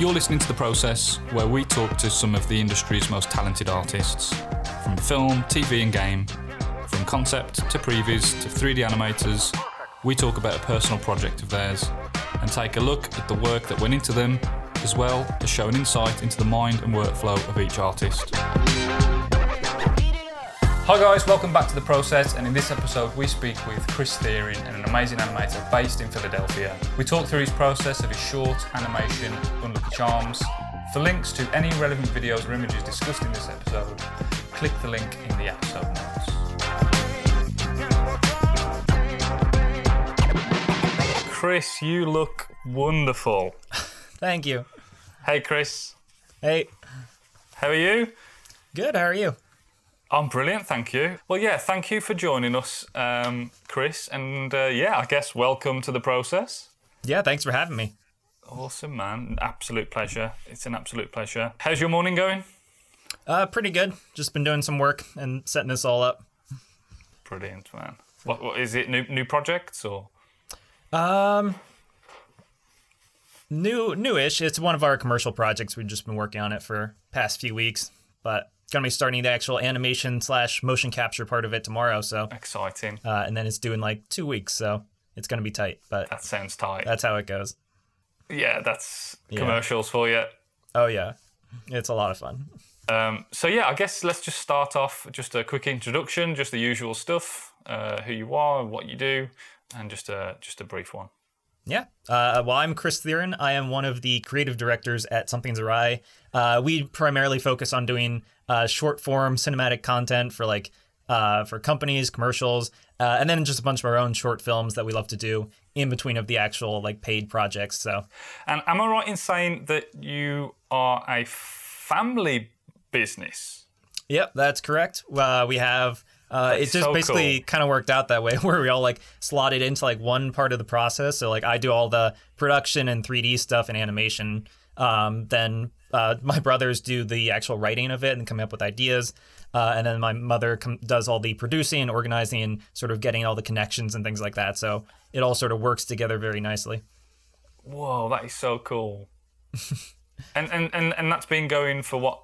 You're listening to The Process, where we talk to some of the industry's most talented artists. From film, TV, and game, from concept to previs to 3D animators, we talk about a personal project of theirs and take a look at the work that went into them, as well as show an insight into the mind and workflow of each artist. Hi guys, welcome back to The Process and in this episode we speak with Kris Theorin, an amazing animator based in Philadelphia. We talk through his process of his short animation, Unlucky Charms. For links to any relevant videos or images discussed in this episode, click the link in the episode notes. Kris, you look wonderful. Thank you. Hey Kris. Hey. How are you? Good, how are you? I'm brilliant, thank you. Well, yeah, thank you for joining us, um, Kris. And uh, yeah, I guess welcome to the process. Yeah, thanks for having me. Awesome, man. Absolute pleasure. It's an absolute pleasure. How's your morning going? Uh, pretty good. Just been doing some work and setting this all up. Brilliant, man. What, what is it? New new projects or? Um, new newish. It's one of our commercial projects. We've just been working on it for past few weeks, but gonna be starting the actual animation slash motion capture part of it tomorrow. So exciting! Uh, and then it's doing like two weeks, so it's gonna be tight. But that sounds tight. That's how it goes. Yeah, that's yeah. commercials for you. Oh yeah, it's a lot of fun. Um, so yeah, I guess let's just start off just a quick introduction, just the usual stuff, uh, who you are, what you do, and just a just a brief one. Yeah. Uh, well, I'm Kris Theorin. I am one of the creative directors at Something's Awry. Uh, we primarily focus on doing uh, short form cinematic content for like uh, for companies, commercials, uh, and then just a bunch of our own short films that we love to do in between of the actual like paid projects. So, and am I right in saying that you are a family business? Yep, that's correct. Uh, we have. Uh, it just so basically cool. kind of worked out that way, where we all like slotted into like one part of the process. So like I do all the production and 3D stuff and animation. Um, then uh, my brothers do the actual writing of it and come up with ideas. Uh, and then my mother com- does all the producing and organizing and sort of getting all the connections and things like that. So it all sort of works together very nicely. Whoa, that is so cool. and, and, and, and that's been going for what,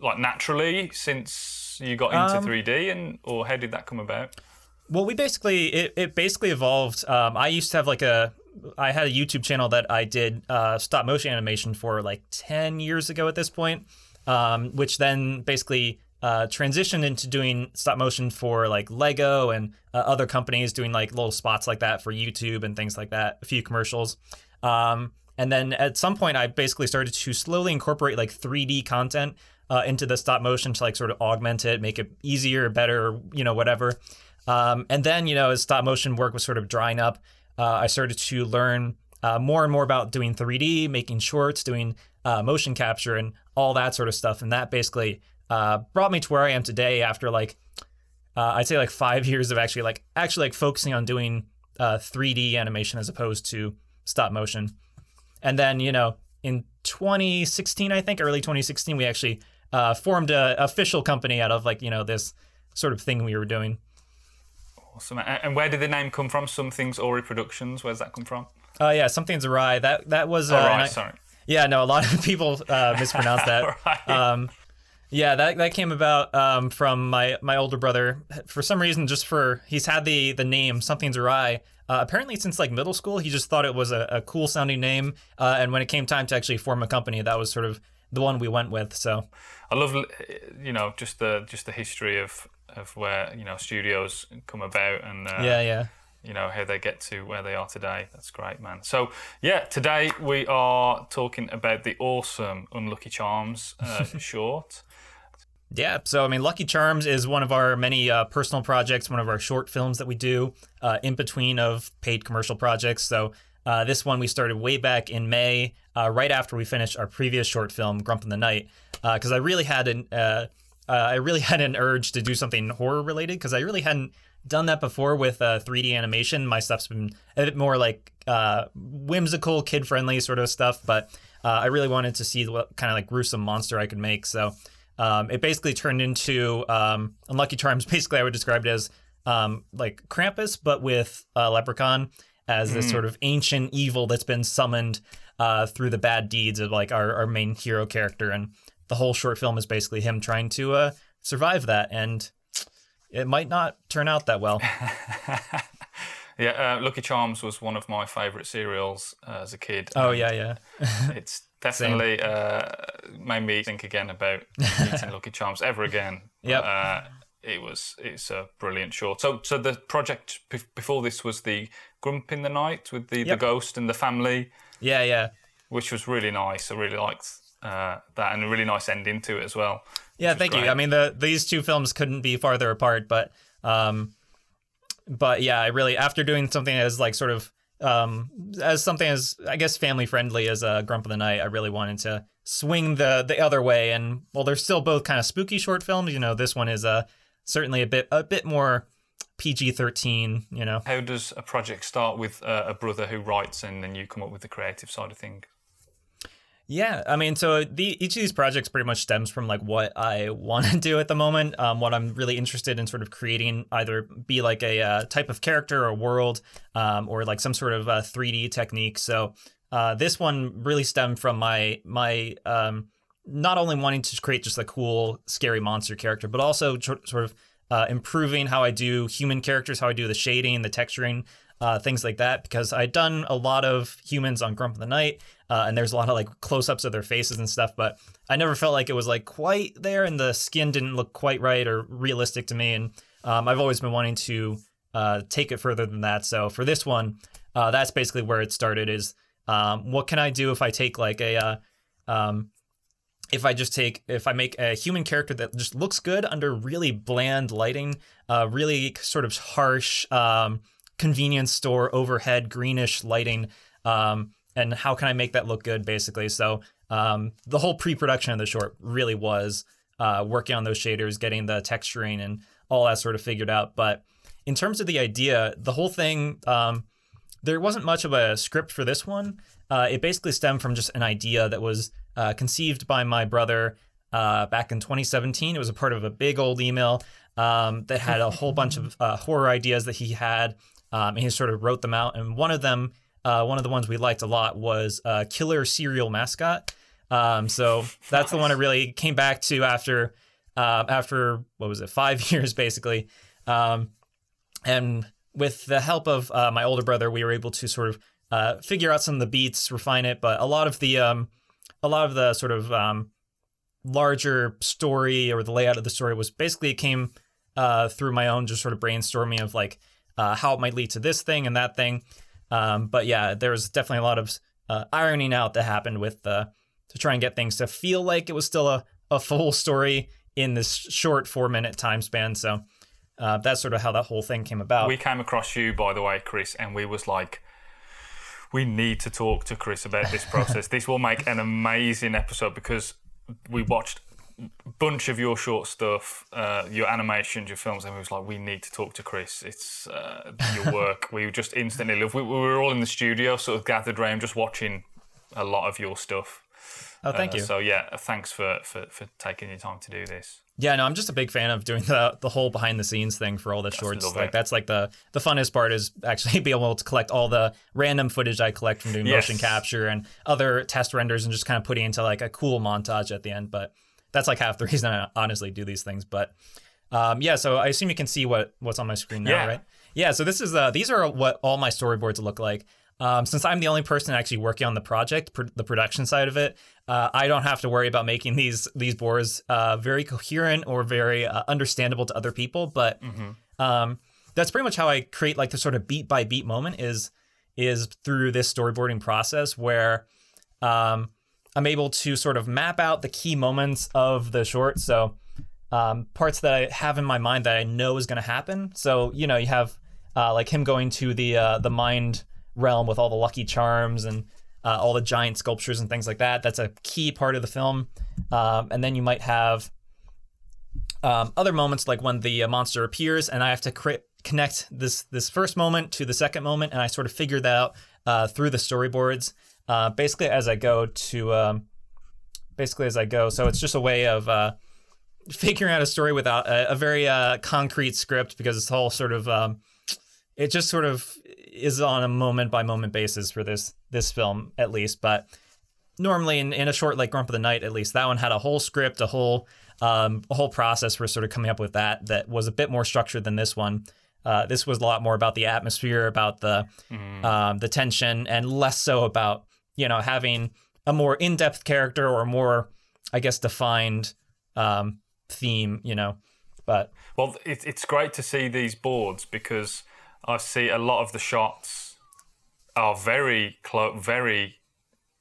like naturally since you got into um, 3D and, or how did that come about? Well, we basically, it, it basically evolved. Um, I used to have like a, I had a YouTube channel that I did uh, stop motion animation for like 10 years ago at this point, um, which then basically uh, transitioned into doing stop motion for like Lego and uh, other companies doing like little spots like that for YouTube and things like that, a few commercials. Um, and then at some point, I basically started to slowly incorporate like 3D content uh, into the stop motion to like sort of augment it, make it easier, better, you know, whatever. Um, and then, you know, as stop motion work was sort of drying up, uh, I started to learn uh, more and more about doing 3D, making shorts, doing uh, motion capture, and all that sort of stuff. And that basically uh, brought me to where I am today. After like, uh, I'd say like five years of actually like actually like focusing on doing 3D uh, animation as opposed to stop motion. And then you know, in 2016, I think early 2016, we actually formed a official company out of like you know this sort of thing we were doing. Awesome. And where did the name come from? Something's Awry Productions. Where's that come from? Oh uh, yeah, something's awry. That that was. Uh, oh, right, I, sorry. Yeah, no, a lot of people uh, mispronounce that. right. um, yeah, that that came about um, from my my older brother. For some reason, just for he's had the the name something's awry. Uh, apparently, since like middle school, he just thought it was a, a cool sounding name. Uh, and when it came time to actually form a company, that was sort of the one we went with. So I love you know just the just the history of of where you know studios come about and uh, yeah, yeah, you know how they get to where they are today. That's great, man. So yeah, today we are talking about the awesome Unlucky Charms uh, short. Yeah, so I mean, Lucky Charms is one of our many uh, personal projects, one of our short films that we do uh, in between of paid commercial projects. So uh, this one we started way back in May, uh, right after we finished our previous short film, Grump in the Night, because uh, I really had an uh, I really had an urge to do something horror related because I really hadn't done that before with uh, 3D animation. My stuff's been a bit more like uh, whimsical, kid friendly sort of stuff, but uh, I really wanted to see what kind of like gruesome monster I could make. So um, it basically turned into um, Unlucky Charms. Basically, I would describe it as um, like Krampus, but with Leprechaun. As this sort of ancient evil that's been summoned uh, through the bad deeds of like our, our main hero character, and the whole short film is basically him trying to uh, survive that, and it might not turn out that well. Yeah, uh, Lucky Charms was one of my favourite cereals uh, as a kid. Oh yeah, yeah. it's definitely uh, made me think again about eating Lucky Charms ever again. Yeah Uh, it was it's a brilliant short. So so the project be- before this was the Grump in the Night with the, the ghost and the family, Yeah, yeah. which was really nice. I really liked uh, that and a really nice ending to it as well. Yeah, thank you. I mean, the these two films couldn't be farther apart, but um, but yeah, I really after doing something as like sort of um as something as I guess family friendly as uh, Grump of the Night, I really wanted to swing the the other way. And well, they're still both kind of spooky short films. You know, this one is uh certainly a bit a bit more PG thirteen. You know. How does a project start with uh, a brother who writes and then you come up with the creative side of things? Yeah, I mean, so the each of these projects pretty much stems from like what I want to do at the moment. Um, what I'm really interested in, sort of creating, either be like a uh, type of character or world, um, or like some sort of uh, 3D technique. So uh, this one really stemmed from my my um, not only wanting to create just a cool, scary monster character, but also sor- sort of uh, improving how I do human characters, how I do the shading, the texturing, uh, things like that. Because I'd done a lot of humans on Grump of the Night, uh, and there's a lot of like close-ups of their faces and stuff, but I never felt like it was like quite there, and the skin didn't look quite right or realistic to me. And um, I've always been wanting to uh, take it further than that. So for this one, uh, that's basically where it started. Is um, what can I do if I take like a uh, um, if I just take if I make a human character that just looks good under really bland lighting, uh, really sort of harsh um, convenience store overhead greenish lighting, um, and how can I make that look good basically? So um, the whole pre-production of the short really was uh, working on those shaders, getting the texturing and all that sort of figured out. But in terms of the idea, the whole thing. Um, there wasn't much of a script for this one. Uh, it basically stemmed from just an idea that was uh, conceived by my brother uh, back in 2017. It was a part of a big old email um, that had a whole bunch of uh, horror ideas that he had, um, and he sort of wrote them out. And one of them, uh, one of the ones we liked a lot, was uh, Killer Serial Mascot. Um, so that's the one I really came back to after uh, after what was it, five years basically. Um, and with the help of uh, my older brother, we were able to sort of uh, figure out some of the beats, refine it. But a lot of the um, a lot of the sort of um, larger story or the layout of the story was basically it came uh, through my own just sort of brainstorming of like uh, how it might lead to this thing and that thing. Um, but yeah, there was definitely a lot of uh, ironing out that happened with uh, to try and get things to feel like it was still a, a full story in this short four minute time span. So uh, that's sort of how that whole thing came about. We came across you, by the way, Kris, and we was like, we need to talk to Kris about this process. this will make an amazing episode because we watched a bunch of your short stuff, uh, your animations, your films, and we was like, we need to talk to Kris. It's uh, your work. we just instantly loved. We, we were all in the studio, sort of gathered around, just watching a lot of your stuff. oh, thank Uh, you. So yeah, thanks for, for for taking your time to do this. Yeah, no, I'm just a big fan of doing the the whole behind the scenes thing for all the shorts. Like that's like the the funnest part is actually be able to collect all the random footage I collect from doing Yes. motion capture and other test renders and just kind of putting into like a cool montage at the end. But that's like half the reason I honestly do these things. But um, yeah, so I assume you can see what what's on my screen now, Yeah. right? Yeah. So this is uh these are what all my storyboards look like. Um, since I'm the only person actually working on the project, pr- the production side of it, uh, I don't have to worry about making these these boards uh, very coherent or very uh, understandable to other people. But um, that's pretty much how I create like the sort of beat by beat moment is is through this storyboarding process where um, I'm able to sort of map out the key moments of the short. So um, parts that I have in my mind that I know is going to happen. So you know you have uh, like him going to the uh, the mind realm with all the lucky charms and uh, all the giant sculptures and things like that. That's a key part of the film. Um, and then you might have um, other moments like when the uh, monster appears, and I have to connect this this first moment to the second moment, and I sort of figure that out uh, through the storyboards. Uh, basically, as I go to um, basically as I go. So it's just a way of uh, figuring out a story without a, a very uh, concrete script because it's all sort of um, it just sort of is on a moment by moment basis for this this film at least, but normally in, in a short like Grump of the Night at least that one had a whole script, a whole um, a whole process for sort of coming up with that that was a bit more structured than this one. Uh, this was a lot more about the atmosphere, about the mm. um, the tension, and less so about you know having a more in depth character or more, I guess, defined um, theme. You know, but well, it, it's great to see these boards because I see a lot of the shots are very close, very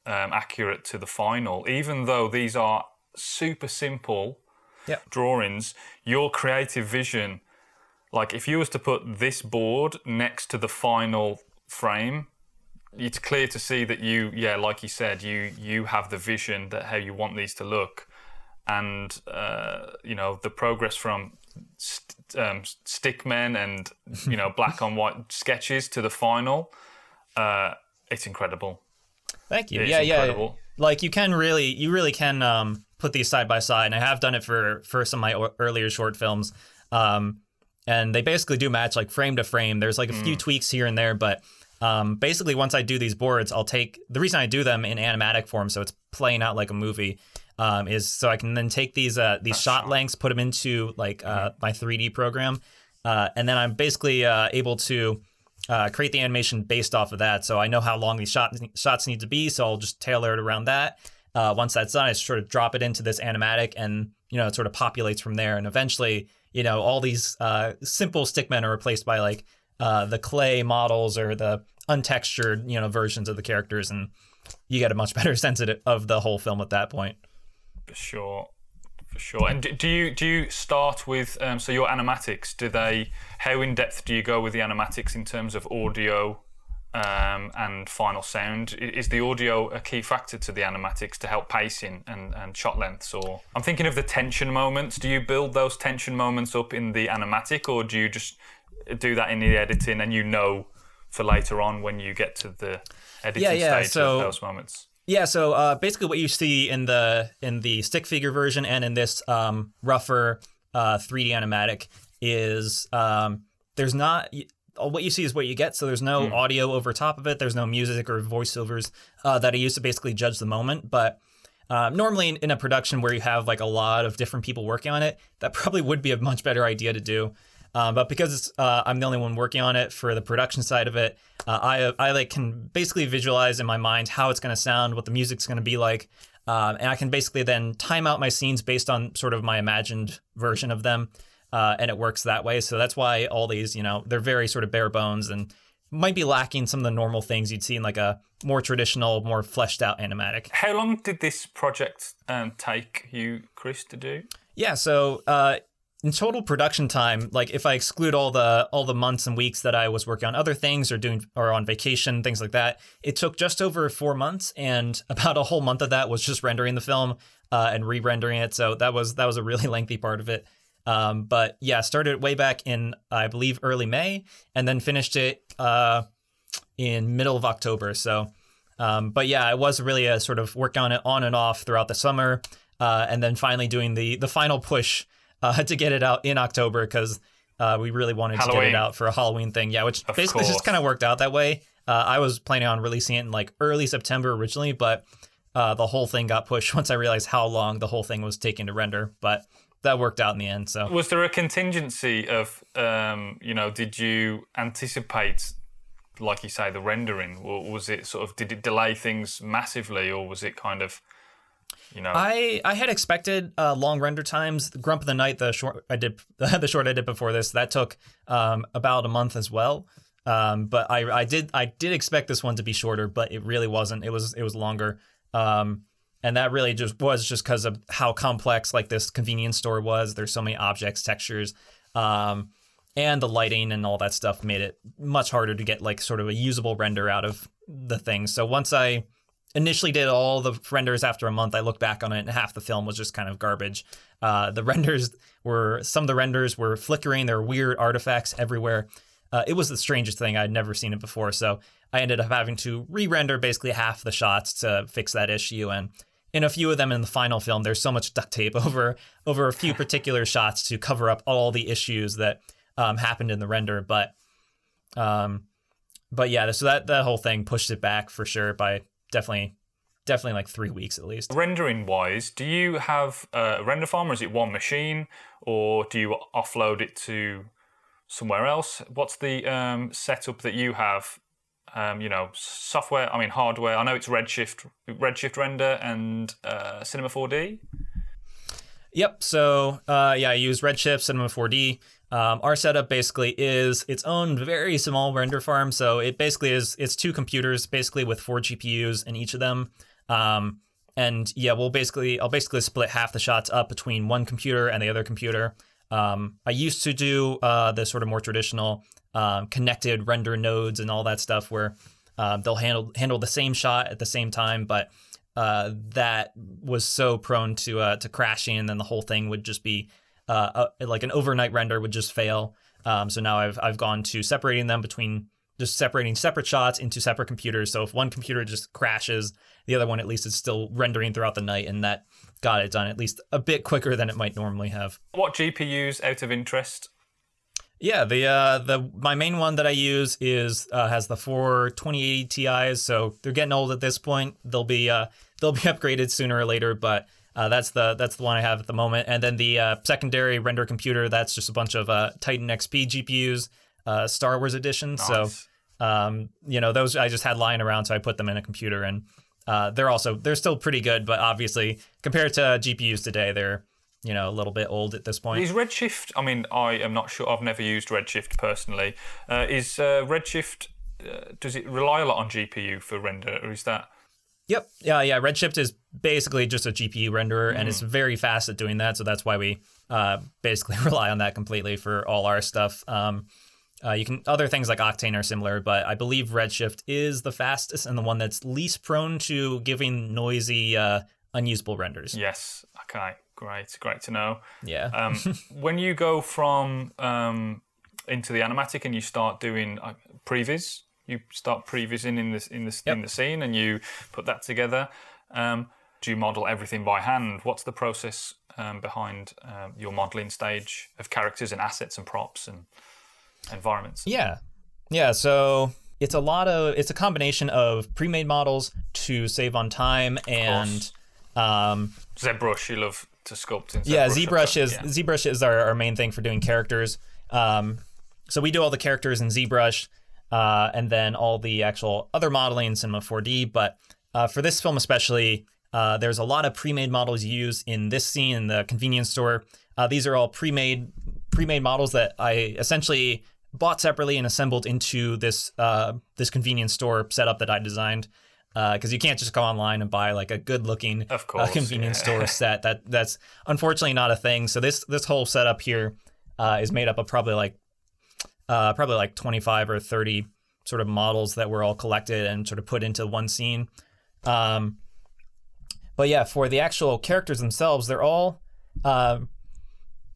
um, accurate to the final, even though these are super simple yep. drawings. Your creative vision, like if you was to put this board next to the final frame, it's clear to see that you, yeah, like you said, you you have the vision that how you want these to look, and uh, you know the progress from st- um, stickmen and you know black on white sketches to the final. Uh, it's incredible. Thank you. It's yeah, incredible. yeah. Like you can really, you really can um, put these side by side, and I have done it for for some of my earlier short films. Um, and they basically do match like frame to frame. There's like a few mm. tweaks here and there, but um, basically once I do these boards, I'll take the reason I do them in animatic form, so it's playing out like a movie. Um, is so I can then take these uh, these shot lengths, put them into like uh, mm-hmm. my 3D program, uh, and then I'm basically uh, able to uh, create the animation based off of that. So I know how long these shots shots need to be, so I'll just tailor it around that. Uh, once that's done, I sort of drop it into this animatic, and you know it sort of populates from there. And eventually, you know, all these uh, simple stickmen are replaced by like uh, the clay models or the untextured, you know, versions of the characters, and you get a much better sense of the whole film at that point. For sure for sure. And do you do you start with um, so your animatics? Do they how in depth do you go with the animatics in terms of audio um, and final sound? Is the audio a key factor to the animatics to help pacing and, and shot lengths? Or I'm thinking of the tension moments. Do you build those tension moments up in the animatic, or do you just do that in the editing and you know for later on when you get to the editing yeah, yeah. stage so, of those moments? Yeah, so uh, basically what you see in the in the stick figure version and in this um, rougher uh, 3D animatic is um, there's not what you see is what you get. So there's no mm. audio over top of it. There's no music or voiceovers uh, that I use to basically judge the moment. But uh, normally in, in, a production where you have like a lot of different people working on it, that probably would be a much better idea to do. Um, but because uh, I'm the only one working on it for the production side of it, uh, I I like can basically visualize in my mind how it's going to sound, what the music's going to be like, um, and I can basically then time out my scenes based on sort of my imagined version of them, uh, and it works that way. So that's why all these, you know, they're very sort of bare bones and might be lacking some of the normal things you'd see in like a more traditional, more fleshed out animatic. How long did this project um, take you, Kris, to do? Yeah, so uh, in total production time, like if I exclude all the all the months and weeks that I was working on other things or doing or on vacation, things like that, it took just over four months, and about a whole month of that was just rendering the film uh, and re-rendering it. So that was that was a really lengthy part of it. Um, but yeah, started way back in I believe early May, and then finished it uh, in middle of October. So, um, but yeah, it was really a sort of work on it on and off throughout the summer, uh, and then finally doing the the final push uh, to get it out in October because uh, we really wanted Halloween. to get it out for a Halloween thing. Yeah, which of basically course. just kind of worked out that way. Uh, I was planning on releasing it in like early September originally, but uh, the whole thing got pushed once I realized how long the whole thing was taking to render. But that worked out in the end. So was there a contingency of um, you know did you anticipate like you say the rendering or was it sort of did it delay things massively or was it kind of you know, I I had expected uh, long render times. The Grump of the Night, the short I did, the short I did before this, that took um, about a month as well. Um, but I I did I did expect this one to be shorter, but it really wasn't. It was it was longer. Um, and that really just was just because of how complex like this convenience store was. There's so many objects, textures, um, and the lighting and all that stuff made it much harder to get like sort of a usable render out of the thing. So once I initially did all the renders after a month. I look back on it, and half the film was just kind of garbage. Uh, the renders were some of the renders were flickering. There were weird artifacts everywhere. Uh, it was the strangest thing. I'd never seen it before. So I ended up having to re-render basically half the shots to fix that issue. And in a few of them in the final film, there's so much duct tape over over a few particular shots to cover up all the issues that um, happened in the render. But um, but yeah, so that that whole thing pushed it back for sure by definitely definitely like three weeks at least. Rendering wise, do you have a render farm or is it one machine or do you offload it to somewhere else? What's the um, setup that you have? Um, you know, software, I mean, hardware. I know it's Redshift, Redshift Render and uh, Cinema 4D. Yep. So uh, yeah, I use Redshift Cinema 4D. Um, our setup basically is its own very small render farm. So it basically is it's two computers, basically with four GPUs in each of them. Um, and yeah, we'll basically I'll basically split half the shots up between one computer and the other computer. Um, I used to do uh, the sort of more traditional um, connected render nodes and all that stuff where uh, they'll handle handle the same shot at the same time, but uh, that was so prone to uh, to crashing, and then the whole thing would just be uh, like an overnight render would just fail. Um, so now I've I've gone to separating them between just separating separate shots into separate computers. So if one computer just crashes, the other one at least is still rendering throughout the night, and that got it done at least a bit quicker than it might normally have. What GPUs out of interest? Yeah, the uh, the my main one that I use is uh, has the four 2080 Ti's, so they're getting old at this point. They'll be uh, they'll be upgraded sooner or later, but uh, that's the that's the one I have at the moment. And then the uh, secondary render computer, that's just a bunch of uh, Titan XP GPUs, uh, Star Wars edition. Nice. So um, you know those I just had lying around, so I put them in a computer, and uh, they're also they're still pretty good, but obviously compared to GPUs today, they're you know a little bit old at this point. Is Redshift? I mean, I am not sure. I've never used Redshift personally. Uh, is uh, Redshift? Uh, does it rely a lot on GPU for render, or is that? Yep. Yeah. Yeah. Redshift is basically just a GPU renderer, and it's very fast at doing that. So that's why we uh, basically rely on that completely for all our stuff. Um, uh, you can other things like Octane are similar, but I believe Redshift is the fastest and the one that's least prone to giving noisy, uh, unusable renders. Yes. Okay. Great. Great to know. Yeah. Um, when you go from um, into the animatic and you start doing uh, previs, you start prevising in this in this in the scene, and you put that together. Um, do you model everything by hand? What's the process um, behind um, your modeling stage of characters and assets and props and environments? Yeah. Yeah. So it's a lot of, it's a combination of pre made models to save on time and, um, ZBrush, you love to sculpt in ZBrush. yeah, ZBrush is Yeah. ZBrush is our, our main thing for doing characters. Um, so we do all the characters in ZBrush, uh, and then all the actual other modeling in Cinema 4D. But uh, for this film especially, uh, there's a lot of pre-made models used in this scene in the convenience store. Uh, these are all pre-made pre-made models that I essentially bought separately and assembled into this uh, this convenience store setup that I designed. Because you can't just go online and buy like a good-looking Of uh, course, convenience yeah. store set. That that's unfortunately not a thing. So this this whole setup here uh, is made up of probably like uh, probably like 25 or 30 sort of models that were all collected and sort of put into one scene. Um, but yeah, for the actual characters themselves, they're all uh,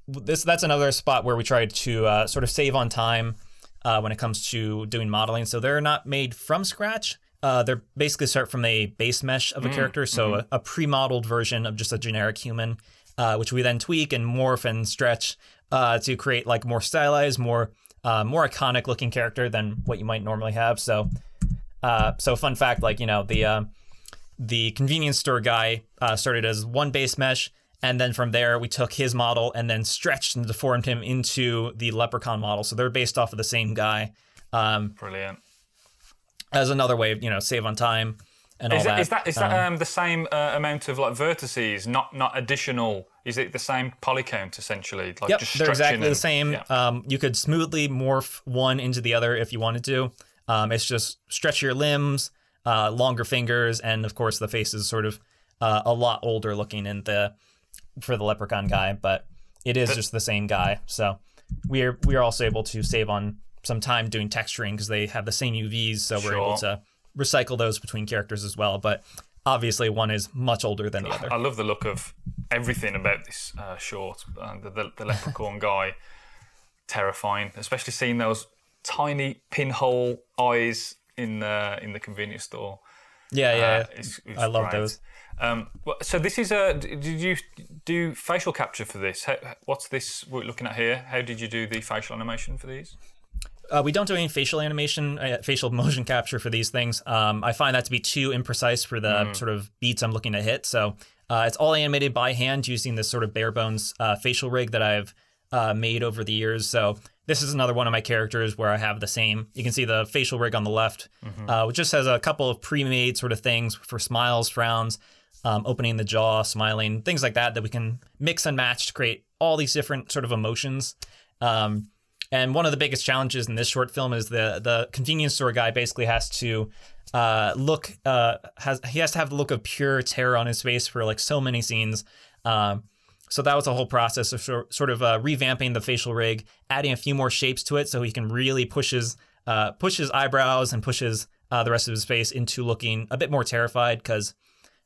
this. That's another spot where we tried to uh, sort of save on time uh, when it comes to doing modeling. So they're not made from scratch. Uh, they're basically start from a base mesh of a character, so a, a pre-modeled version of just a generic human, uh, which we then tweak and morph and stretch uh, to create like more stylized, more uh, more iconic looking character than what you might normally have. So, uh, so fun fact, like you know the uh, the convenience store guy uh, started as one base mesh, and then from there we took his model and then stretched and deformed him into the leprechaun model. So they're based off of the same guy. Um, Brilliant. as another way of you know save on time and all Is that, is that is Um, that um, the same uh, amount of like vertices, not not additional? Is it the same poly count essentially? Like Yep, just they're exactly the same. Yeah. Um, you could smoothly morph one into the other if you wanted to. Um, it's just stretch your limbs, uh, longer fingers, and of course the face is sort of uh, a lot older looking in the for the leprechaun guy, but it is just the same guy. So we are we are also able to save on some time doing texturing because they have the same UVs, so we're able to recycle those between characters as well. But obviously, one is much older than the other. I love the look of everything about this uh, short. Uh, the, the, the leprechaun guy, terrifying, especially seeing those tiny pinhole eyes in the in the convenience store. Yeah, yeah. Uh, it's- it's I love great. those. Um, so this is a. Did you do facial capture for this? How, what's this we're looking at here? How did you do the facial animation for these? Uh, we don't do any facial animation, uh, facial motion capture for these things. Um, I find that to be too imprecise for the sort of beats I'm looking to hit. So uh, it's all animated by hand using this sort of bare bones uh, facial rig that I've uh, made over the years. So this is another one of my characters where I have the same. You can see the facial rig on the left, uh, which just has a couple of pre-made sort of things for smiles, frowns, um, opening the jaw, smiling, things like that that we can mix and match to create all these different sort of emotions. Um, and one of the biggest challenges in this short film is the the convenience store guy basically has to uh, look uh, has he has to have the look of pure terror on his face for like so many scenes. Um, so that was a whole process of sor- sort of uh, revamping the facial rig, adding a few more shapes to it, so he can really push his uh, push his eyebrows and pushes uh, the rest of his face into looking a bit more terrified. Because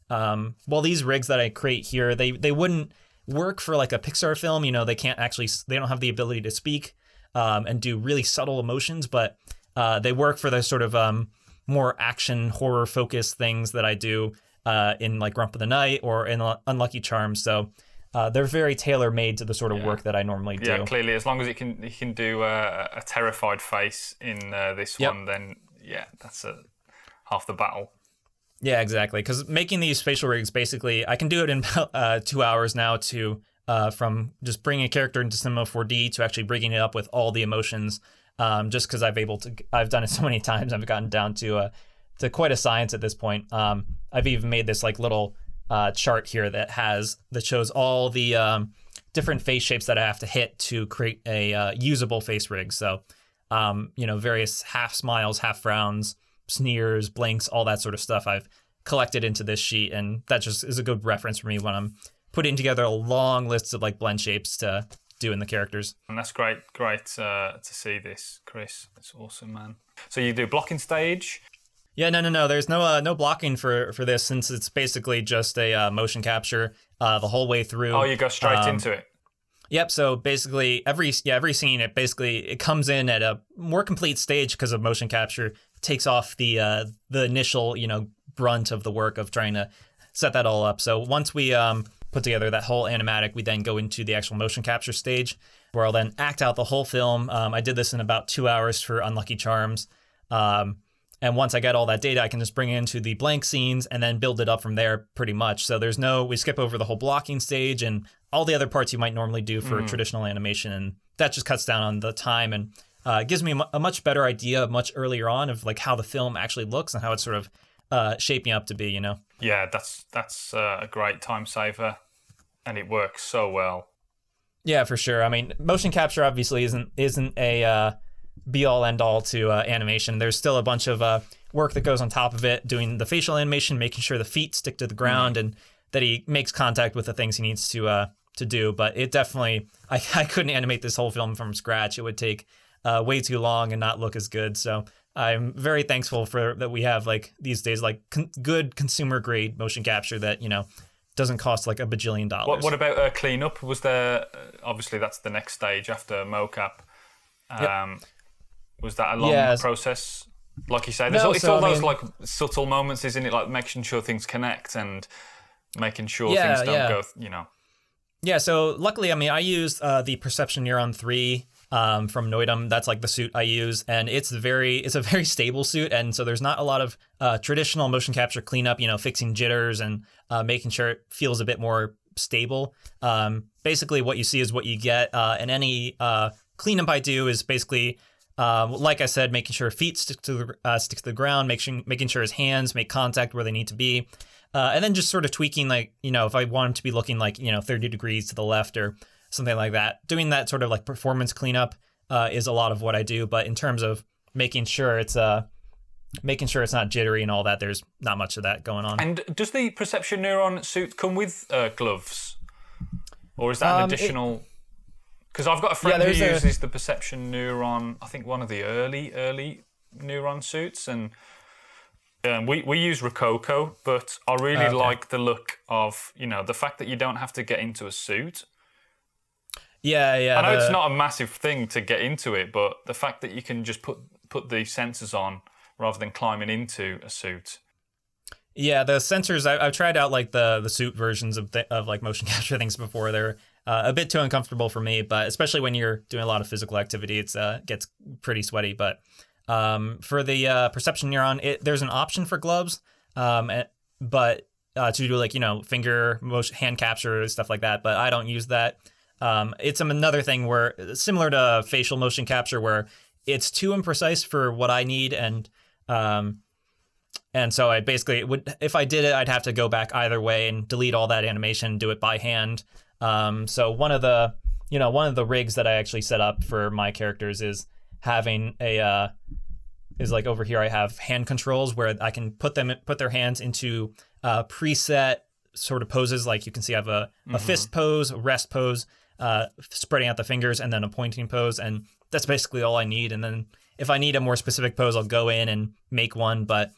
um, while these rigs that I create here, they they wouldn't work for like a Pixar film. You know, they can't actually they don't have the ability to speak um, and do really subtle emotions, but uh, they work for the sort of um, more action horror focused things that I do uh, in like Grump of the Night or in Unlucky Charms. So uh, they're very tailor made to the sort of work that I normally do. Yeah, clearly, as long as you can it can do uh, a terrified face in uh, this Yep. one, then yeah, that's a, half the battle. Yeah, exactly. Because making these facial rigs, basically, I can do it in about uh, two hours now. To uh, from just bringing a character into Cinema 4D to actually bringing it up with all the emotions. Um, just because I've able to, I've done it so many times, I've gotten down to uh, to quite a science at this point. Um, I've even made this like little uh, chart here that has that shows all the um, different face shapes that I have to hit to create a uh, usable face rig. So, um, you know, various half smiles, half frowns, sneers, blinks, all that sort of stuff I've collected into this sheet, and that just is a good reference for me when I'm putting together a long list of like blend shapes to do in the characters. And that's great, great uh, to see this, Kris. It's awesome, man. So you do blocking stage. Yeah, no, no, no. There's no uh, no blocking for for this since it's basically just a uh, motion capture uh, the whole way through. Oh, you go straight Um, into it. Yep. So basically, every yeah every scene it basically it comes in at a more complete stage because of motion capture. Takes off the uh, the initial you know brunt of the work of trying to set that all up. So once we um, put together that whole animatic, we then go into the actual motion capture stage where I'll then act out the whole film. Um, I did this in about two hours for Unlucky Charms. Um, and once I get all that data, I can just bring it into the blank scenes and then build it up from there pretty much. So there's no, we skip over the whole blocking stage and all the other parts you might normally do for traditional animation. And that just cuts down on the time and uh, gives me a, much better idea much earlier on of like how the film actually looks and how it's sort of uh, shaping up to be, you know? Yeah, that's that's uh, a great time saver, and it works so well. Yeah, for sure. I mean, motion capture obviously isn't isn't a uh, be all end all to uh, animation. There's still a bunch of uh, work that goes on top of it, doing the facial animation, making sure the feet stick to the ground, and that he makes contact with the things he needs to uh, to do. But it definitely, I, I couldn't animate this whole film from scratch. It would take uh, way too long and not look as good. So I'm very thankful for that we have like these days like con- good consumer grade motion capture that you know doesn't cost like a bajillion dollars. What, what about uh, cleanup? Was there uh, obviously that's the next stage after mocap? Um, Was that a long Yes. process? Like you say, there's No, all, it's so, all I those mean- like subtle moments, isn't it? Like making sure things connect and making sure Yeah, things don't yeah. go. You know, Yeah, so luckily, I mean, I used uh, the Perception Neuron three um, from Noitom. That's like the suit I use, and it's very, it's a very stable suit, and so there's not a lot of uh, traditional motion capture cleanup. You know, fixing jitters and uh, making sure it feels a bit more stable. Um, basically, what you see is what you get, uh, and any uh, cleanup I do is basically. Um, like I said, making sure feet stick to the uh, stick to the ground, making making sure his hands make contact where they need to be, uh, and then just sort of tweaking, like you know, if I want him to be looking like you know 30 degrees to the left or something like that. Doing that sort of like performance cleanup uh, is a lot of what I do. But in terms of making sure it's uh making sure it's not jittery and all that, there's not much of that going on. and does the perception neuron suit come with uh, gloves, or is that an Um, it- additional? Because I've got a friend Yeah, who there's a- uses the perception neuron. I think one of the early early neuron suits, and um, we we use Rokoko, but I really Okay. like the look of you know the fact that you don't have to get into a suit. Yeah, yeah. I know the- it's not a massive thing to get into it, but the fact that you can just put put the sensors on rather than climbing into a suit. Yeah, the sensors. I, I've tried out like the the suit versions of th- of like motion capture things before. They're uh, a bit too uncomfortable for me. But especially when you're doing a lot of physical activity, it's uh, gets pretty sweaty. But um, for the uh, perception neuron, it, there's an option for gloves, um, but uh, to do like you know finger motion, hand capture stuff like that. But I don't use that. Um, it's another thing where similar to facial motion capture, where it's too imprecise for what I need, and um, and so I basically would if I did it, I'd have to go back either way and delete all that animation, do it by hand. Um, so one of the you know one of the rigs that I actually set up for my characters is having a uh, is like over here I have hand controls where I can put them put their hands into uh, preset sort of poses. Like you can see, I have a, a fist pose, a rest pose, uh, spreading out the fingers, and then a pointing pose, and that's basically all I need. And then if I need a more specific pose, I'll go in and make one. But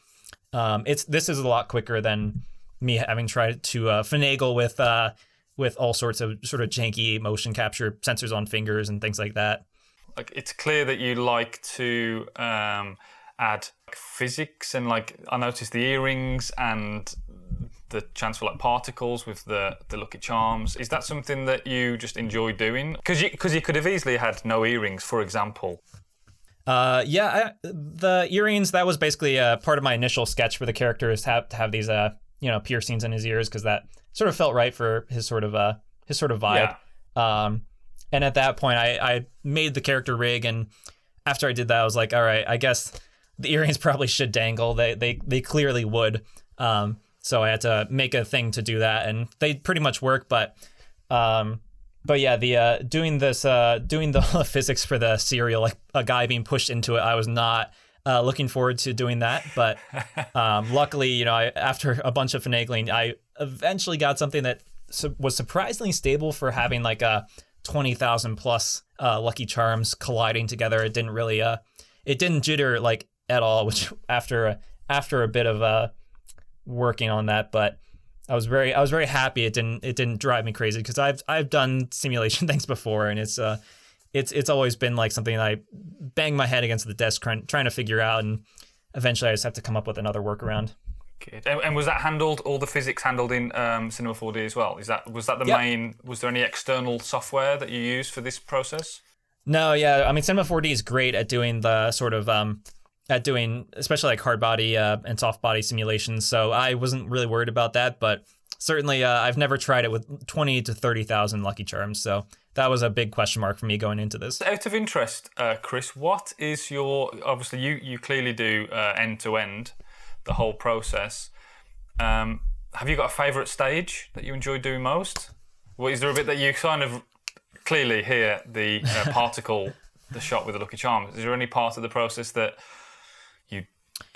um, it's this is a lot quicker than me having tried to uh, finagle with uh, with all sorts of sort of janky motion capture sensors on fingers and things like that. Like it's clear that you like to um, add like, physics and like I noticed the earrings and the chance for like particles with the the lucky charms. Is that something that you just enjoy doing? Because you because you could have easily had no earrings, for example. Uh, yeah, I, the earrings that was basically uh, part of my initial sketch for the characters have to have these uh you know piercings in his ears because that sort of felt right for his sort of uh his sort of vibe. Um, and at that point, I I made the character rig, and after I did that, I was like, all right, I guess the earrings probably should dangle. They they they clearly would. Um, so I had to make a thing to do that, and they pretty much work. But, um, but yeah, the uh, doing this, uh, doing the physics for the cereal, like a guy being pushed into it, I was not uh, looking forward to doing that. But um, luckily, you know, I, after a bunch of finagling, I eventually got something that su- was surprisingly stable for having like a twenty thousand plus uh, Lucky Charms colliding together. It didn't really, uh, it didn't jitter like at all. Which after after a bit of uh working on that, but I was very I was very happy it didn't it didn't drive me crazy because I've I've done simulation things before and it's uh it's it's always been like something that I bang my head against the desk trying trying to figure out and eventually I just have to come up with another workaround. Good. And, and was that handled all the physics handled in um, Cinema 4D as well? Is that was that the Yep. main? Was there any external software that you use for this process? No, yeah, I mean Cinema 4D is great at doing the sort of um at doing especially like hard body uh, and soft body simulations. So I wasn't really worried about that, but certainly uh, I've never tried it with 20 to 30,000 lucky charms. So that was a big question mark for me going into this. Out of interest, uh, Kris, what is your obviously you you clearly do end to end the whole process. Um, have you got a favourite stage that you enjoy doing most? Well, is there a bit that you kind of clearly hear the uh, particle, the shot with the lucky charms? Is there any part of the process that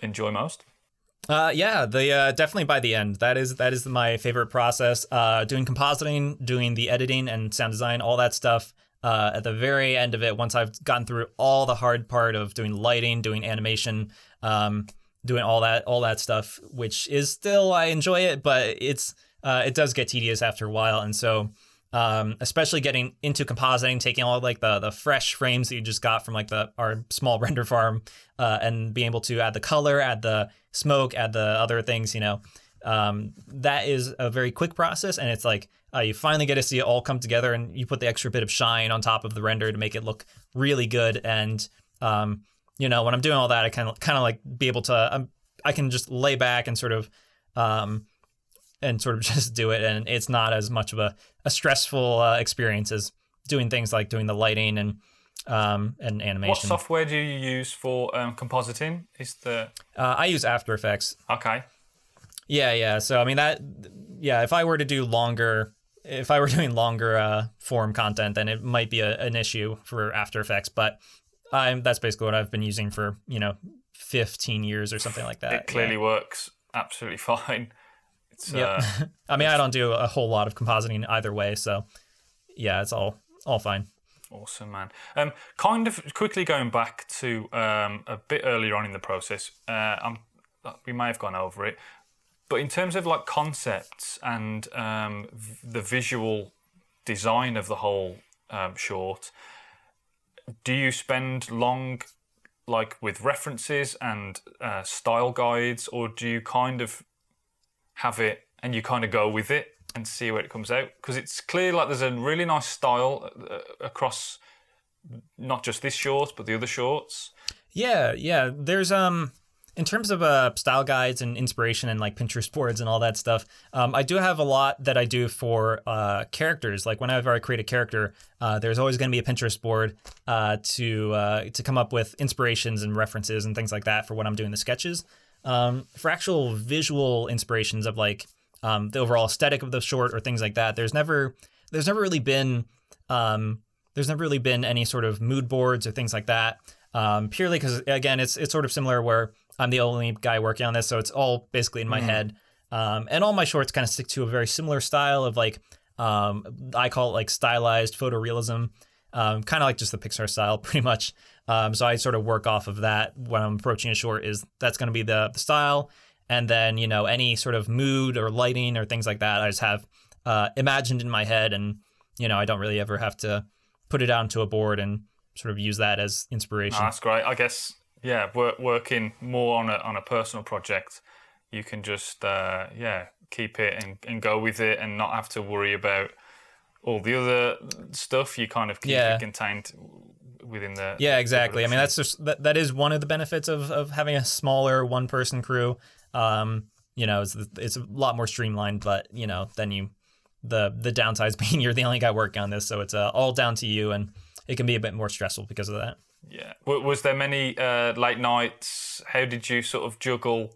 enjoy most? Uh, yeah, the uh, definitely by the end. That is that is my favorite process. Uh, doing compositing, doing the editing and sound design, all that stuff. Uh, at the very end of it, once I've gotten through all the hard part of doing lighting, doing animation, um, doing all that all that stuff, which is still I enjoy it, but it's uh, it does get tedious after a while, and so um, especially getting into compositing, taking all like the the fresh frames that you just got from like the our small render farm, uh, and being able to add the color, add the smoke, add the other things, you know, um, that is a very quick process, and it's like uh, you finally get to see it all come together, and you put the extra bit of shine on top of the render to make it look really good. And um, you know, when I'm doing all that, I kind of kind of like be able to, um, I can just lay back and sort of. Um, and sort of just do it, and it's not as much of a, a stressful uh, experience as doing things like doing the lighting and um, and animation. What software do you use for um, compositing? Is the Uh, I use After Effects. okay? Yeah, yeah. So I mean that, yeah. If I were to do longer, if I were doing longer uh, form content, then it might be a, an issue for After Effects. But I'm that's basically what I've been using for you know 15 years or something like that. It clearly works absolutely fine. It's Yeah. uh, I mean, I don't do a whole lot of compositing either way, so yeah, it's all all fine. Awesome, man. Um, kind of quickly going back to um, a bit earlier on in the process, uh, I'm, we may have gone over it, but in terms of like concepts and um, v- the visual design of the whole um, short, do you spend long, like with references and uh, style guides, or do you kind of have it and you kind of go with it? and see where it comes out because it's clear like there's a really nice style uh, across not just this short but the other shorts. Yeah, yeah. There's um in terms of uh, style guides and inspiration and like Pinterest boards and all that stuff, um, I do have a lot that I do for uh, characters. Like whenever I create a character, uh, there's always going to be a Pinterest board uh, to uh, to come up with inspirations and references and things like that for when I'm doing the sketches. Um, for actual visual inspirations of like um, the overall aesthetic of the short or things like that, there's never there's never really been um, there's never really been any sort of mood boards or things like that. Um, purely because again, it's it's sort of similar where I'm the only guy working on this, so it's all basically in my mm. head. Um, and all my shorts kind of stick to a very similar style of like um, I call it like stylized photorealism, um, kind of like just the Pixar style, pretty much. Um, so I sort of work off of that when I'm approaching a short. Is that's going to be the, the, style, and then you know any sort of mood or lighting or things like that, I just have uh, imagined in my head, and you know I don't really ever have to put it onto a board and sort of use that as inspiration. Oh, that's great. I guess yeah, work, working more on a on a personal project, you can just uh, yeah keep it and, and go with it and not have to worry about all the other stuff. You kind of keep yeah. contained within the yeah exactly. I mean that's just that, that is one of the benefits of of having a smaller one person crew. Um, you know, it's it's a lot more streamlined, but you know, then you the the downsides being you're the only guy working on this, so it's uh, all down to you, and it can be a bit more stressful because of that. Yeah. Was there many uh, late nights? How did you sort of juggle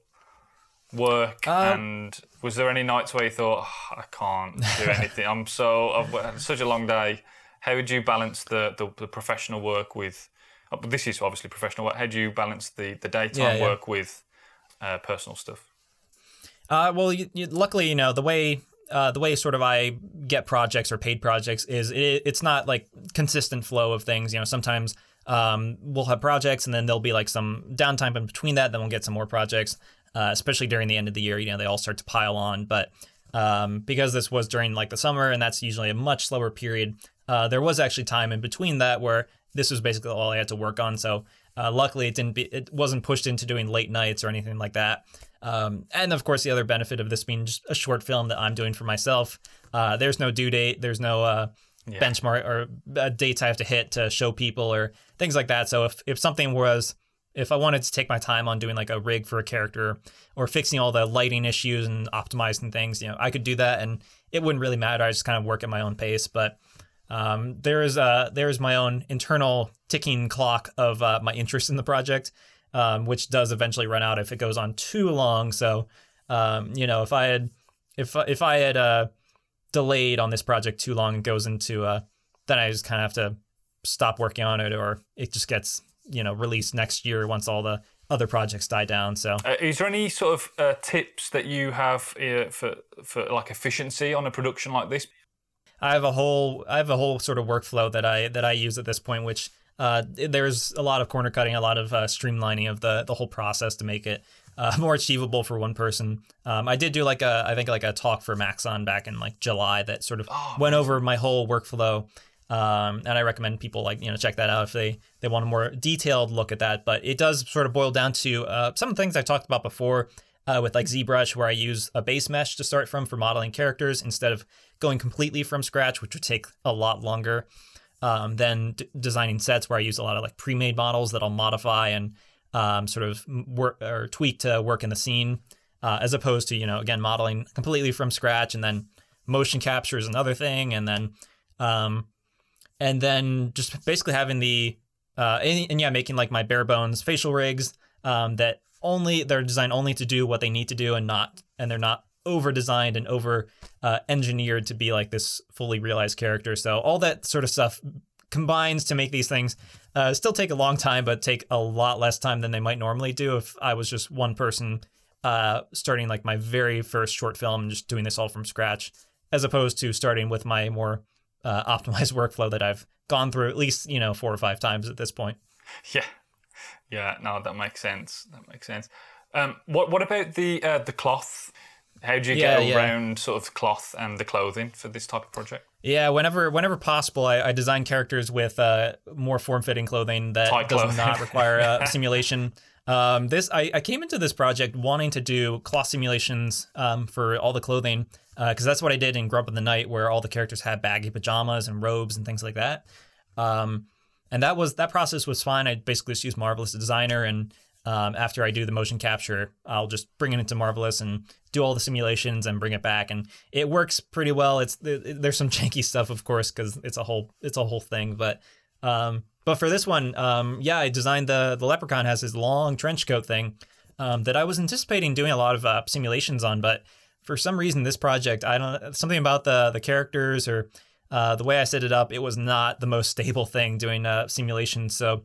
work? Uh, and was there any nights where you thought, oh, I can't do anything? I'm so I've had such a long day. How would you balance the the, the professional work with? Oh, this is obviously professional work. How do you balance the the daytime yeah, yeah. work with uh, personal stuff? Uh, well, you, you, luckily, you know the way uh, the way sort of I get projects or paid projects is it, it's not like consistent flow of things. You know, sometimes um, we'll have projects and then there'll be like some downtime in between that. Then we'll get some more projects, uh, especially during the end of the year. You know, they all start to pile on. But um, because this was during like the summer and that's usually a much slower period, uh, there was actually time in between that where this was basically all I had to work on. So uh, luckily, it didn't be it wasn't pushed into doing late nights or anything like that. Um, and of course, the other benefit of this being just a short film that I'm doing for myself. Uh, there's no due date. There's no uh, yeah. benchmark or uh, dates I have to hit to show people or things like that. So if, if something was, if I wanted to take my time on doing like a rig for a character or fixing all the lighting issues and optimizing things, you know, I could do that and it wouldn't really matter. I just kind of work at my own pace. But um, there is uh, there is my own internal ticking clock of uh, my interest in the project, um, which does eventually run out if it goes on too long. So, um, you know, if I had if if I had uh, delayed on this project too long, it goes into uh, then I just kind of have to stop working on it, or it just gets you know released next year once all the other projects die down. So, uh, is there any sort of uh, tips that you have uh, for for like efficiency on a production like this? I have a whole I have a whole sort of workflow that I that I use at this point, which uh, there's a lot of corner cutting, a lot of uh, streamlining of the the whole process to make it uh, more achievable for one person. Um, I did do like a, I think like a talk for Maxon back in like July that sort of oh, went over my whole workflow. Um, and I recommend people like you know check that out if they they want a more detailed look at that. But it does sort of boil down to uh, some things I talked about before uh, with like ZBrush, where I use a base mesh to start from for modeling characters instead of going completely from scratch, which would take a lot longer. Um, than d- designing sets where I use a lot of like pre-made models that I'll modify and um, sort of work or tweak to work in the scene, uh, as opposed to you know again modeling completely from scratch and then motion capture is another thing, and then um, and then just basically having the uh, and, and, yeah making like my bare bones facial rigs um, that only they're designed only to do what they need to do and not and they're not over designed and over uh, engineered to be like this fully realized character. So all that sort of stuff combines to make these things uh, still take a long time, but take a lot less time than they might normally do if I was just one person uh, starting like my very first short film and just doing this all from scratch, as opposed to starting with my more uh, optimized workflow that I've gone through at least you know four or five times at this point. Yeah, yeah, no, that makes sense. That makes sense. Um, what what about the uh, the cloth? How do you yeah, get around yeah. sort of cloth and the clothing for this type of project? Yeah, whenever whenever possible, I, I design characters with uh, more form fitting clothing that Tight does clothing. not require uh, simulation. Um, this I, I came into this project wanting to do cloth simulations um, for all the clothing because uh, that's what I did in Grump of the Night, where all the characters had baggy pajamas and robes and things like that. Um, and that was that process was fine. I basically just used Marvelous Designer, and um, after I do the motion capture, I'll just bring it into Marvelous and do all the simulations and bring it back, and it works pretty well. It's there's some janky stuff, of course, because it's a whole it's a whole thing, but um, but for this one, um, yeah, I designed the the leprechaun has his long trench coat thing um, that I was anticipating doing a lot of uh, simulations on, but for some reason this project, I don't something about the the characters or uh, the way I set it up, it was not the most stable thing doing uh, simulations. So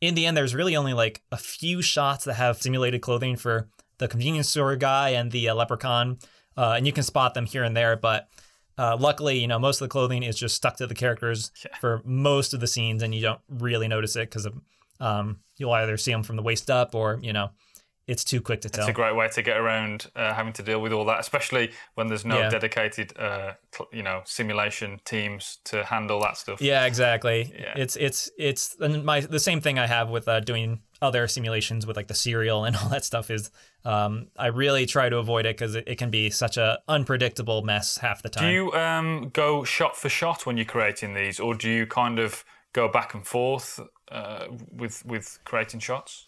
in the end, there's really only like a few shots that have simulated clothing for the convenience store guy and the uh, leprechaun, uh, and you can spot them here and there, but uh, luckily, you know, most of the clothing is just stuck to the characters yeah. for most of the scenes, and you don't really notice it because um, you'll either see them from the waist up or you know it's too quick to tell. It's a great way to get around uh, having to deal with all that, especially when there's no yeah. dedicated, uh, you know, simulation teams to handle that stuff. Yeah, exactly. Yeah. It's it's it's and my the same thing I have with uh, doing other simulations with like the cereal and all that stuff is um, I really try to avoid it because it, it, can be such a unpredictable mess half the time. Do you um, go shot for shot when you're creating these, or do you kind of go back and forth uh, with with creating shots?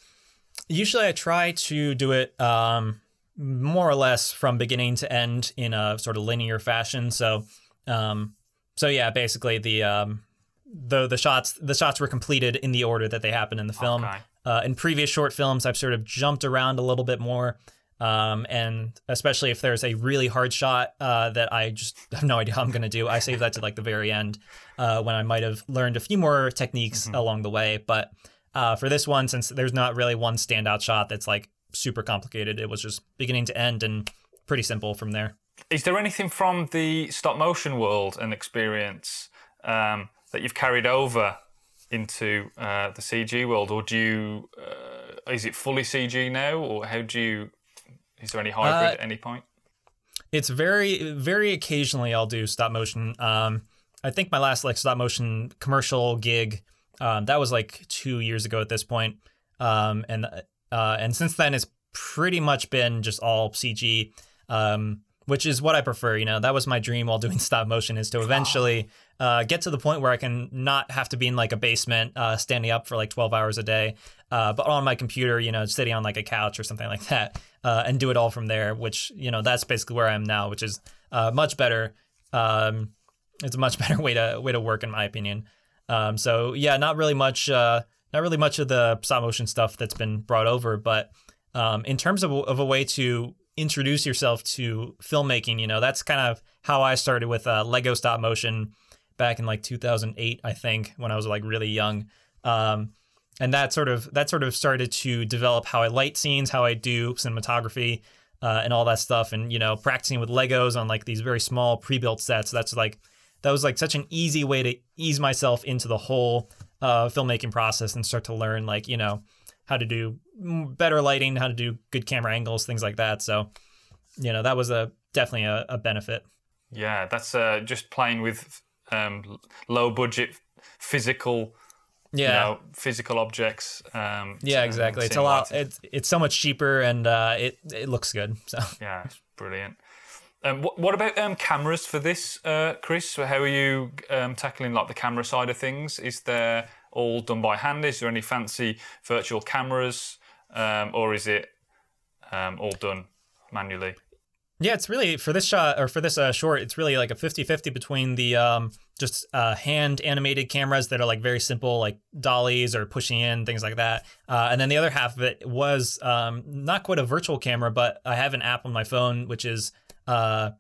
Usually, I try to do it um, more or less from beginning to end in a sort of linear fashion. So, um, so yeah, basically the um, the the shots the shots were completed in the order that they happen in the film. Okay. Uh, in previous short films, I've sort of jumped around a little bit more. Um, and especially if there's a really hard shot uh, that I just have no idea how I'm going to do, I save that to like the very end uh, when I might have learned a few more techniques mm-hmm. along the way. But uh, for this one, since there's not really one standout shot that's like super complicated, it was just beginning to end and pretty simple from there. Is there anything from the stop motion world and experience um, that you've carried over into uh, the CG world, or do you? Uh, is it fully CG now, or how do you? Is there any hybrid uh, at any point? It's very, very occasionally I'll do stop motion. Um, I think my last like stop motion commercial gig, um, that was like two years ago at this point. Um, and uh, and since then it's pretty much been just all CG. Um, which is what I prefer. You know, that was my dream while doing stop motion is to eventually uh, get to the point where I can not have to be in like a basement, uh, standing up for like 12 hours a day, uh, but on my computer, you know, sitting on like a couch or something like that, uh, and do it all from there. Which you know, that's basically where I am now, which is uh, much better. Um, it's a much better way to way to work, in my opinion. Um, so yeah, not really much, uh, not really much of the stop motion stuff that's been brought over, but um, in terms of, of a way to introduce yourself to filmmaking. You know, that's kind of how I started with Lego stop motion back in like 2008, I think, when I was like really young. Um, and that sort of that sort of started to develop how I light scenes, how I do cinematography, uh, and all that stuff. And you know, practicing with Legos on like these very small pre-built sets. That's like that was like such an easy way to ease myself into the whole uh, filmmaking process and start to learn like you know how to do better lighting, how to do good camera angles, things like that. So, you know, that was a definitely a, a benefit. Yeah, that's uh, just playing with um, low budget physical. Yeah, you know, physical objects. Um, yeah, exactly. It's a lot. It's it's so much cheaper and uh, it it looks good. So yeah, it's brilliant. Um, what, what about um, cameras for this, uh, Kris? How are you um, tackling like the camera side of things? Is there all done by hand? Is there any fancy virtual cameras, um, or is it um, all done manually? Yeah, it's really for this shot or for this uh, short, it's really like a 50-50 between the um, just uh, hand animated cameras that are like very simple, like dollies or pushing in things like that, uh, and then the other half of it was um, not quite a virtual camera, but I have an app on my phone which is uh,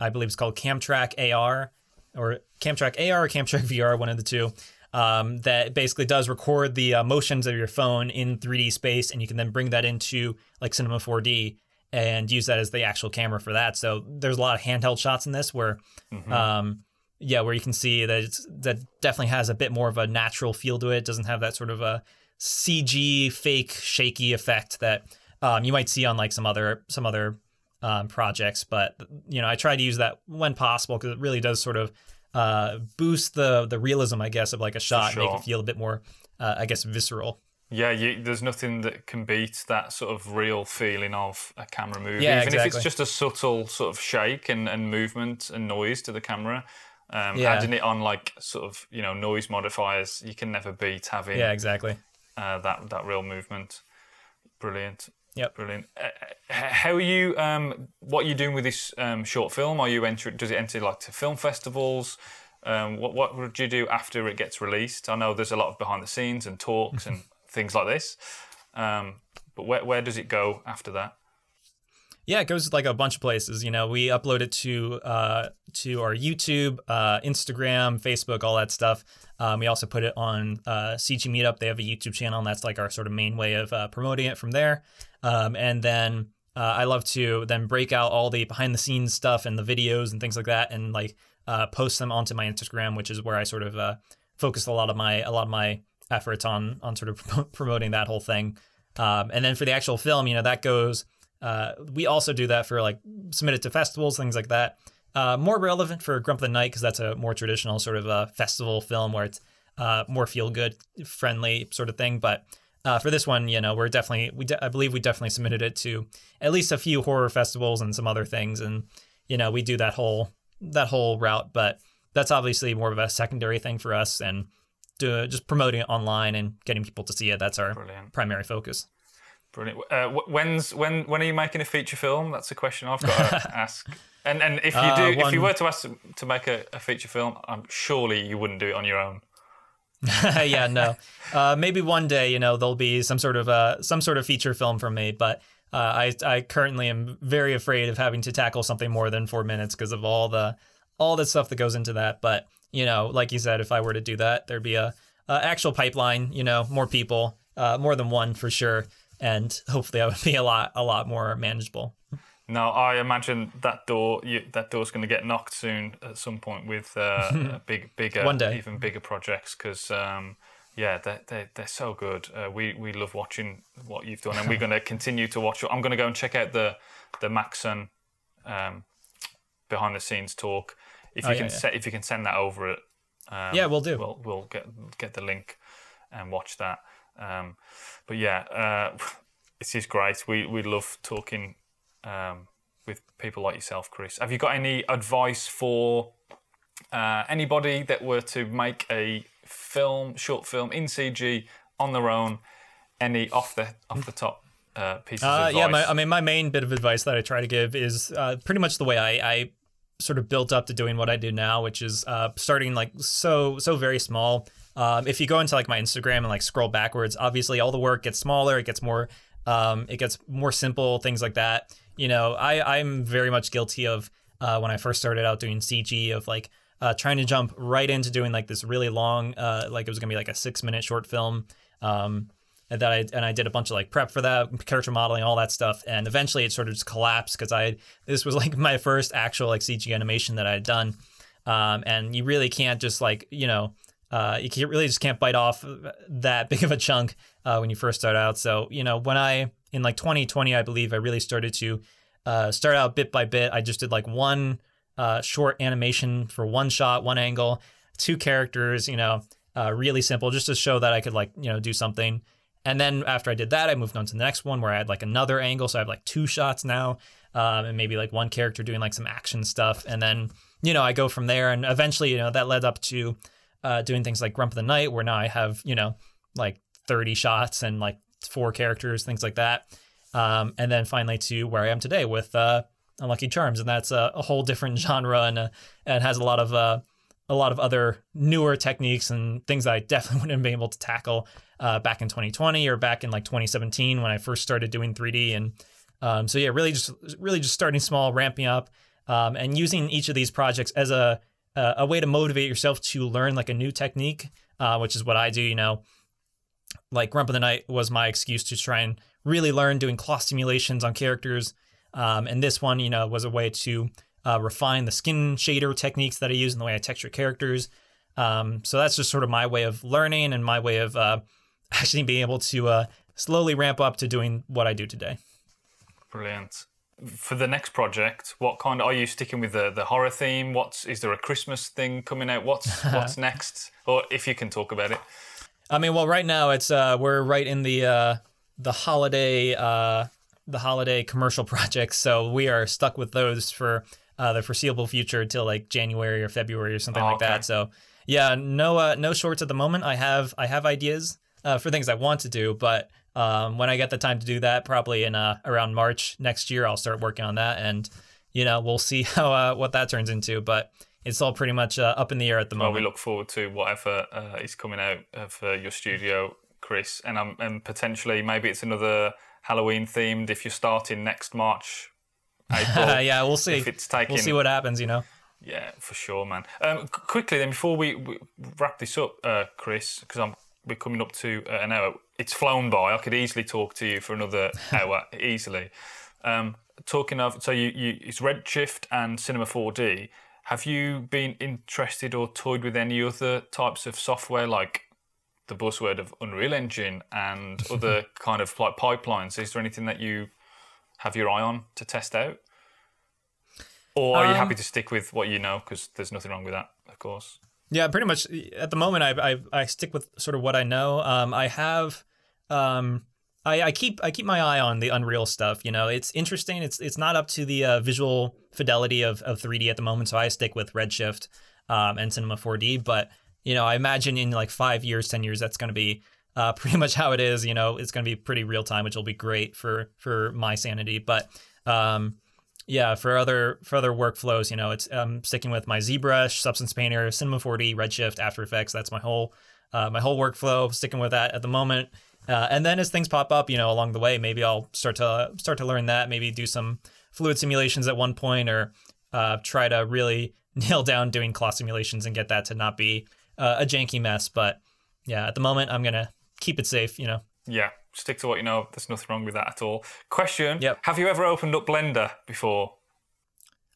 I believe it's called Camtrack AR or Camtrack AR or Camtrack VR, one of the two um, that basically does record the uh, motions of your phone in 3D space, and you can then bring that into like Cinema 4D and use that as the actual camera for that. So there's a lot of handheld shots in this where, mm-hmm. um, yeah, where you can see that it's, that definitely has a bit more of a natural feel to it. it doesn't have that sort of a CG fake shaky effect that um, you might see on like some other some other um, projects. But you know, I try to use that when possible because it really does sort of uh, boost the the realism, I guess, of like a shot, sure. make it feel a bit more, uh, I guess, visceral. Yeah, you, there's nothing that can beat that sort of real feeling of a camera movie. Yeah, Even if it's just a subtle sort of shake and, and movement and noise to the camera. Um, Yeah. Adding it on like sort of, you know, noise modifiers, you can never beat having Yeah, exactly. uh, that, that real movement. Brilliant. Yep. Brilliant. Uh, uh, how are you? Um, what are you doing with this um, short film? Are you enter? Does it enter like to film festivals? Um, what what would you do after it gets released? I know there's a lot of behind the scenes and talks and things like this. Um, but where where does it go after that? Yeah, it goes like a bunch of places. You know, we upload it to uh, to our YouTube, uh, Instagram, Facebook, all that stuff. Um, we also put it on uh, CG Meetup. They have a YouTube channel, and that's like our sort of main way of uh, promoting it from there. Um, and then uh, I love to then break out all the behind the scenes stuff and the videos and things like that, and like uh, post them onto my Instagram, which is where I sort of uh, focus a lot of my a lot of my efforts on on sort of promoting that whole thing. Um, and then for the actual film, you know, that goes. Uh, we also do that for like submit it to festivals, things like that. Uh, more relevant for Grump the Night because that's a more traditional sort of a festival film where it's uh, more feel good, friendly sort of thing. But uh, for this one, you know, we're definitely we de- I believe we definitely submitted it to at least a few horror festivals and some other things, and you know, we do that whole that whole route. But that's obviously more of a secondary thing for us, and do, just promoting it online and getting people to see it. That's our Brilliant. primary focus. Brilliant. Uh, when's when when are you making a feature film? That's a question I've got to ask. And and if you Uh, do, if you were to ask to make a, a feature film, I'm surely you wouldn't do it on your own. yeah, no. Uh, maybe one day, you know, there'll be some sort of uh, some sort of feature film from me, but uh, I I currently am very afraid of having to tackle something more than four minutes because of all the all the stuff that goes into that. But you know, like you said, if I were to do that, there'd be a, a actual pipeline. You know, more people, uh, more than one for sure, and hopefully, that would be a lot a lot more manageable. No, I imagine that door you, that door's going to get knocked soon at some point with uh, big, bigger, One day. even bigger projects because um, yeah, they they they're so good. Uh, we we love watching what you've done, and we're going to continue to watch. I'm going to go and check out the the Maxon um, behind the scenes talk. If you Oh, yeah, can yeah. se- if you can send that over it, um, Yeah, we'll do. We'll we'll get get the link and watch that. Um, but yeah, uh, this is great. We we love talking um, with people like yourself, Kris. Have you got any advice for uh, anybody that were to make a film, short film in CG on their own? Any off the off the top uh, pieces Uh, of advice? yeah, my, I mean, my main bit of advice that I try to give is uh, pretty much the way I, I sort of built up to doing what I do now, which is uh, starting like so so very small. Um, if you go into like my Instagram and like scroll backwards, obviously all the work gets smaller, it gets more, um, it gets more simple, things like that. You know, I I'm very much guilty of uh, when I first started out doing CG of like uh, trying to jump right into doing like this really long, uh, like it was gonna be like a six minute short film. Um, and that I and I did a bunch of like prep for that, character modeling, all that stuff, and eventually it sort of just collapsed because I this was like my first actual like CG animation that I had done, um, and you really can't just like you know uh, you really just can't bite off that big of a chunk uh, when you first start out. So you know when I in like 2020 I believe I really started to uh, start out bit by bit. I just did like one uh, short animation for one shot, one angle, two characters, you know, uh, really simple, just to show that I could like you know do something. And then after I did that, I moved on to the next one where I had like another angle. So I have like two shots now, um, and maybe like one character doing like some action stuff. And then, you know, I go from there. And eventually, you know, that led up to uh, doing things like Grump of the Night, where now I have, you know, like 30 shots and like four characters, things like that. Um, and then finally to where I am today with uh, Unlucky Charms. And that's a, a whole different genre and, uh, and has a lot of. A lot of other newer techniques and things that I definitely wouldn't have been able to tackle uh, back in 2020 or back in like 2017 when I first started doing 3D. And um, so yeah, really just really just starting small, ramping up, um, and using each of these projects as a a way to motivate yourself to learn like a new technique, uh, which is what I do. You know, like Grump of the Night was my excuse to try and really learn doing cloth simulations on characters. Um, and this one, you know, was a way to uh, refine the skin shader techniques that I use in the way I texture characters. Um, so that's just sort of my way of learning and my way of uh, actually being able to uh, slowly ramp up to doing what I do today. Brilliant. For the next project, what kind are you sticking with the, the horror theme? What's is there a Christmas thing coming out? What's what's next? Or if you can talk about it. I mean, well, right now it's uh, we're right in the uh, the holiday uh, the holiday commercial projects, so we are stuck with those for uh, the foreseeable future until like January or February or something Oh, like okay. that. So yeah, no uh, no shorts at the moment. I have I have ideas uh, for things I want to do, but um, when I get the time to do that, probably in uh, around March next year, I'll start working on that, and you know we'll see how uh, what that turns into. But it's all pretty much uh, up in the air at the moment. Well, we look forward to whatever uh, is coming out of uh, your studio, Kris, and um, and potentially maybe it's another Halloween themed. If you're starting next March, yeah, we'll see. if it's taking, We'll see what happens. You know. yeah, for sure, man. Um, quickly then, before we, we wrap this up, uh, Kris, because I'm we're coming up to uh, an hour. It's flown by. I could easily talk to you for another hour easily. Um, talking of, so you, you it's Redshift and Cinema 4D. Have you been interested or toyed with any other types of software like the buzzword of Unreal Engine and other kind of like pipelines? Is there anything that you have your eye on to test out? Or are you Um, happy to stick with what you know? Because there's nothing wrong with that, of course. Yeah, pretty much. At the moment, I I, I stick with sort of what I know. Um, I have, um, I, I keep I keep my eye on the Unreal stuff. You know, it's interesting. It's it's not up to the uh, visual fidelity of, of 3D at the moment, so I stick with Redshift um, and Cinema 4D. But you know, I imagine in like five years, ten years, that's going to be uh, pretty much how it is. You know, it's going to be pretty real time, which will be great for for my sanity. But um, yeah, for other for other workflows, you know, it's um sticking with my ZBrush, Substance Painter, Cinema 4D, Redshift, After Effects. That's my whole uh, my whole workflow. Sticking with that at the moment. Uh, and then as things pop up, you know, along the way, maybe I'll start to start to learn that. Maybe do some fluid simulations at one point, or uh, try to really nail down doing cloth simulations and get that to not be uh, a janky mess. But yeah, at the moment, I'm gonna keep it safe. You know. Yeah, stick to what you know. There's nothing wrong with that at all. Question: Yep. Have you ever opened up Blender before?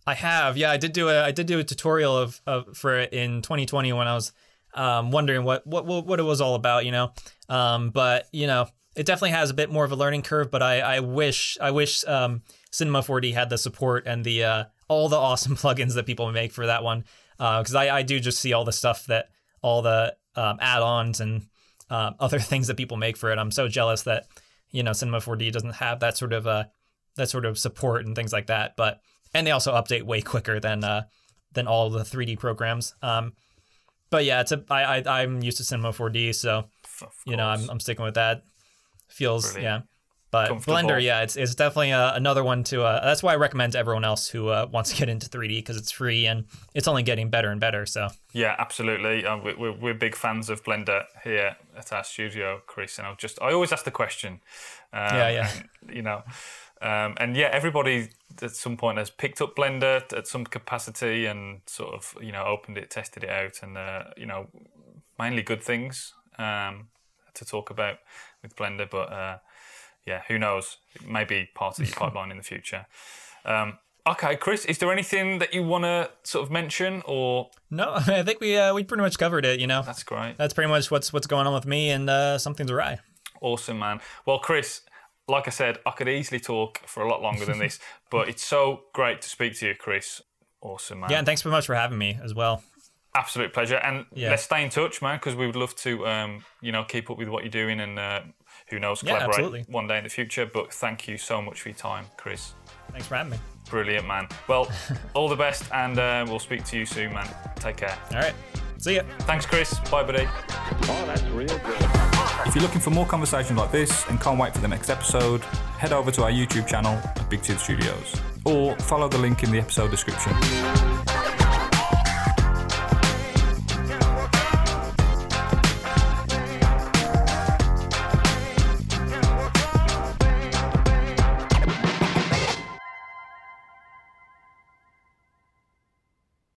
I have, yeah. I did do a I did do a tutorial of, of for it in 2020 when I was um, wondering what, what what what it was all about, you know. Um, but you know, it definitely has a bit more of a learning curve. But I I wish I wish um, Cinema 4D had the support and the uh, all the awesome plugins that people make for that one. Because I I do just see all the stuff that all the um, add-ons and um, other things that people make for it. I'm so jealous that you know Cinema 4D doesn't have that sort of uh, that sort of support and things like that. But and they also update way quicker than uh, than all the 3D programs. Um, but yeah, it's a I, I I'm used to Cinema 4D, so you know I'm. I'm sticking with that. Feels Brilliant. yeah. But Blender, yeah, it's, it's definitely uh, another one to. Uh, that's why I recommend to everyone else who uh, wants to get into 3D because it's free and it's only getting better and better. So Yeah, absolutely. Uh, we- we're, we're big fans of Blender here at our studio, Kris. And I've just, I always ask the question. Um, Yeah, yeah. and, you know, um, and yeah, everybody at some point has picked up Blender at some capacity and sort of, you know, opened it, tested it out, and uh, you know, mainly good things um, to talk about with Blender. But uh, yeah, who knows? It may be part of your pipeline in the future. Um, okay, Kris, is there anything that you want to sort of mention or? no, I think we uh, we pretty much covered it. You know, That's great. that's pretty much what's what's going on with me and uh, something's awry. Awesome, man. Well, Kris, like I said, I could easily talk for a lot longer than this, but it's so great to speak to you, Kris. Awesome, man. Yeah, and thanks so much for having me as well. Absolute pleasure. And Yeah. let's stay in touch, man, because we would love to, um, you know, keep up with what you're doing and uh, who knows, Yeah, collaborate absolutely. one day in the future. But thank you so much for your time, Kris. Thanks for having me. Brilliant, man. Well, all the best, and uh, we'll speak to you soon, man. Take care. All right, see ya. Thanks, Kris. Bye, buddy. Oh, that's real good. If you're looking for more conversations like this and can't wait for the next episode, head over to our YouTube channel at Big Tooth Studios or follow the link in the episode description.